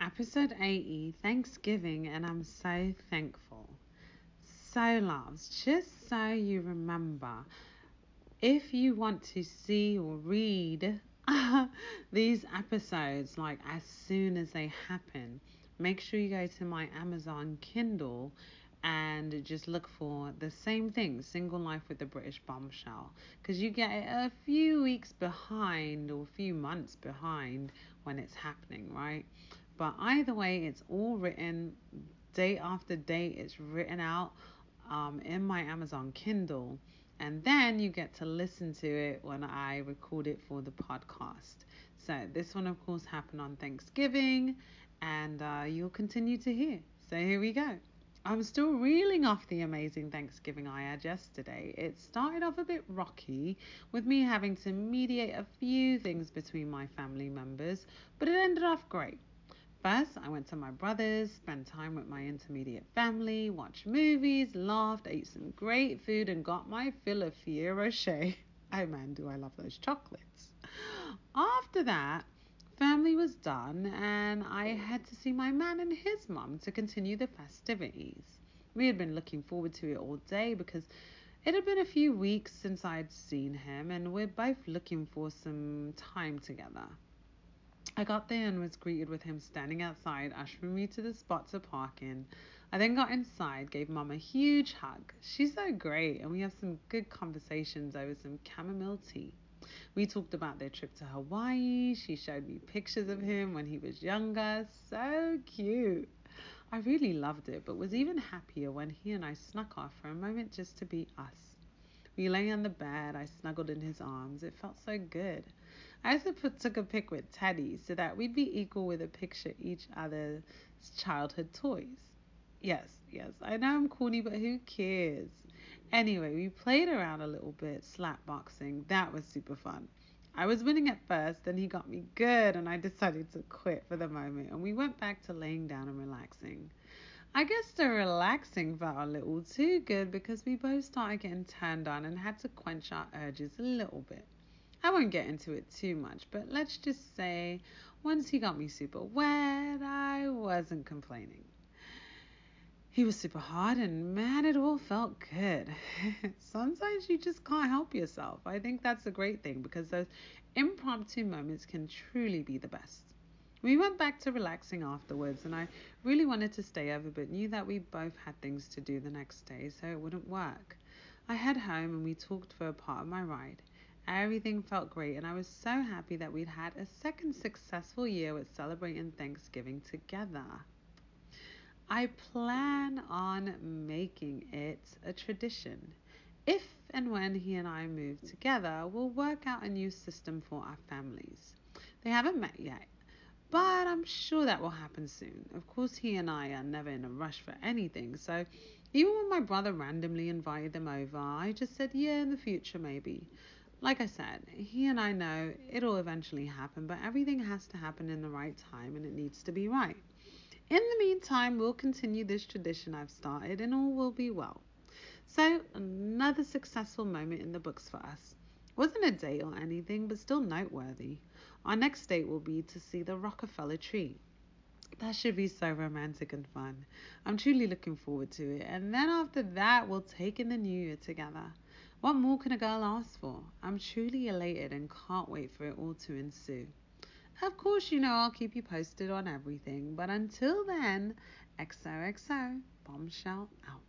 episode 80, Thanksgiving, and I'm so thankful. So, loves, just so you remember, if you want to see or read these episodes like as soon as they happen, make sure you go to my Amazon Kindle and just look for the same thing single life with the british bombshell because you get a few weeks behind or a few months behind when it's happening right but either way it's all written day after day. It's written out um, in my amazon kindle. And then you get to listen to it when i record it for the podcast. So this one of course happened on thanksgiving and uh, you'll continue to hear. So here we go. I'm still reeling off the amazing Thanksgiving I had yesterday. It started off a bit rocky, with me having to mediate a few things between my family members, but it ended off great. First, I went to my brother's, spent time with my intermediate family, watched movies, laughed, ate some great food, and got my fill of Ferrero Rocher. Oh man, do I love those chocolates. After that, family was done, and I had to see my man and his mum to continue the festivities. We had been looking forward to it all day because it had been a few weeks since I'd seen him, and we're both looking for some time together. I got there and was greeted with him standing outside, ushering me to the spot to park in. I then got inside, gave mum a huge hug. She's so great, and we have some good conversations over some chamomile tea. We talked about their trip to Hawaii. She showed me pictures of him when he was younger. So cute. I really loved it, but was even happier when he and I snuck off for a moment just to be us. We lay on the bed. I snuggled in his arms. It felt so good. I also put, took a pic with Teddy so that we'd be equal with a picture each other's childhood toys. Yes, yes, I know I'm corny, but who cares? Anyway, we played around a little bit, slap boxing. That was super fun. I was winning at first, then he got me good, and I decided to quit for the moment, and we went back to laying down and relaxing. I guess the relaxing felt a little too good because we both started getting turned on and had to quench our urges a little bit. I won't get into it too much, but let's just say once he got me super wet, I wasn't complaining. He was super hot, and man, it all felt good. Sometimes you just can't help yourself. I think that's a great thing because those impromptu moments can truly be the best. We went back to relaxing afterwards, and I really wanted to stay over, but knew that we both had things to do the next day, so it wouldn't work. I head home and we talked for a part of my ride. Everything felt great, and I was so happy that we'd had a second successful year with celebrating Thanksgiving together. I plan on making it a tradition. If and when he and I move together, we'll work out a new system for our families. They haven't met yet, but I'm sure that will happen soon. Of course, he and I are never in a rush for anything, so even when my brother randomly invited them over, I just said, yeah, in the future, maybe. Like I said, he and I know it'll eventually happen, but everything has to happen in the right time and it needs to be right. In the meantime, we'll continue this tradition I've started and all will be well. So, another successful moment in the books for us. Wasn't a date or anything, but still noteworthy. Our next date will be to see the Rockefeller tree. That should be so romantic and fun. I'm truly looking forward to it. And then after that, we'll take in the new year together. What more can a girl ask for? I'm truly elated and can't wait for it all to ensue. Of course, you know I'll keep you posted on everything, but until then, XOXO, bombshell out.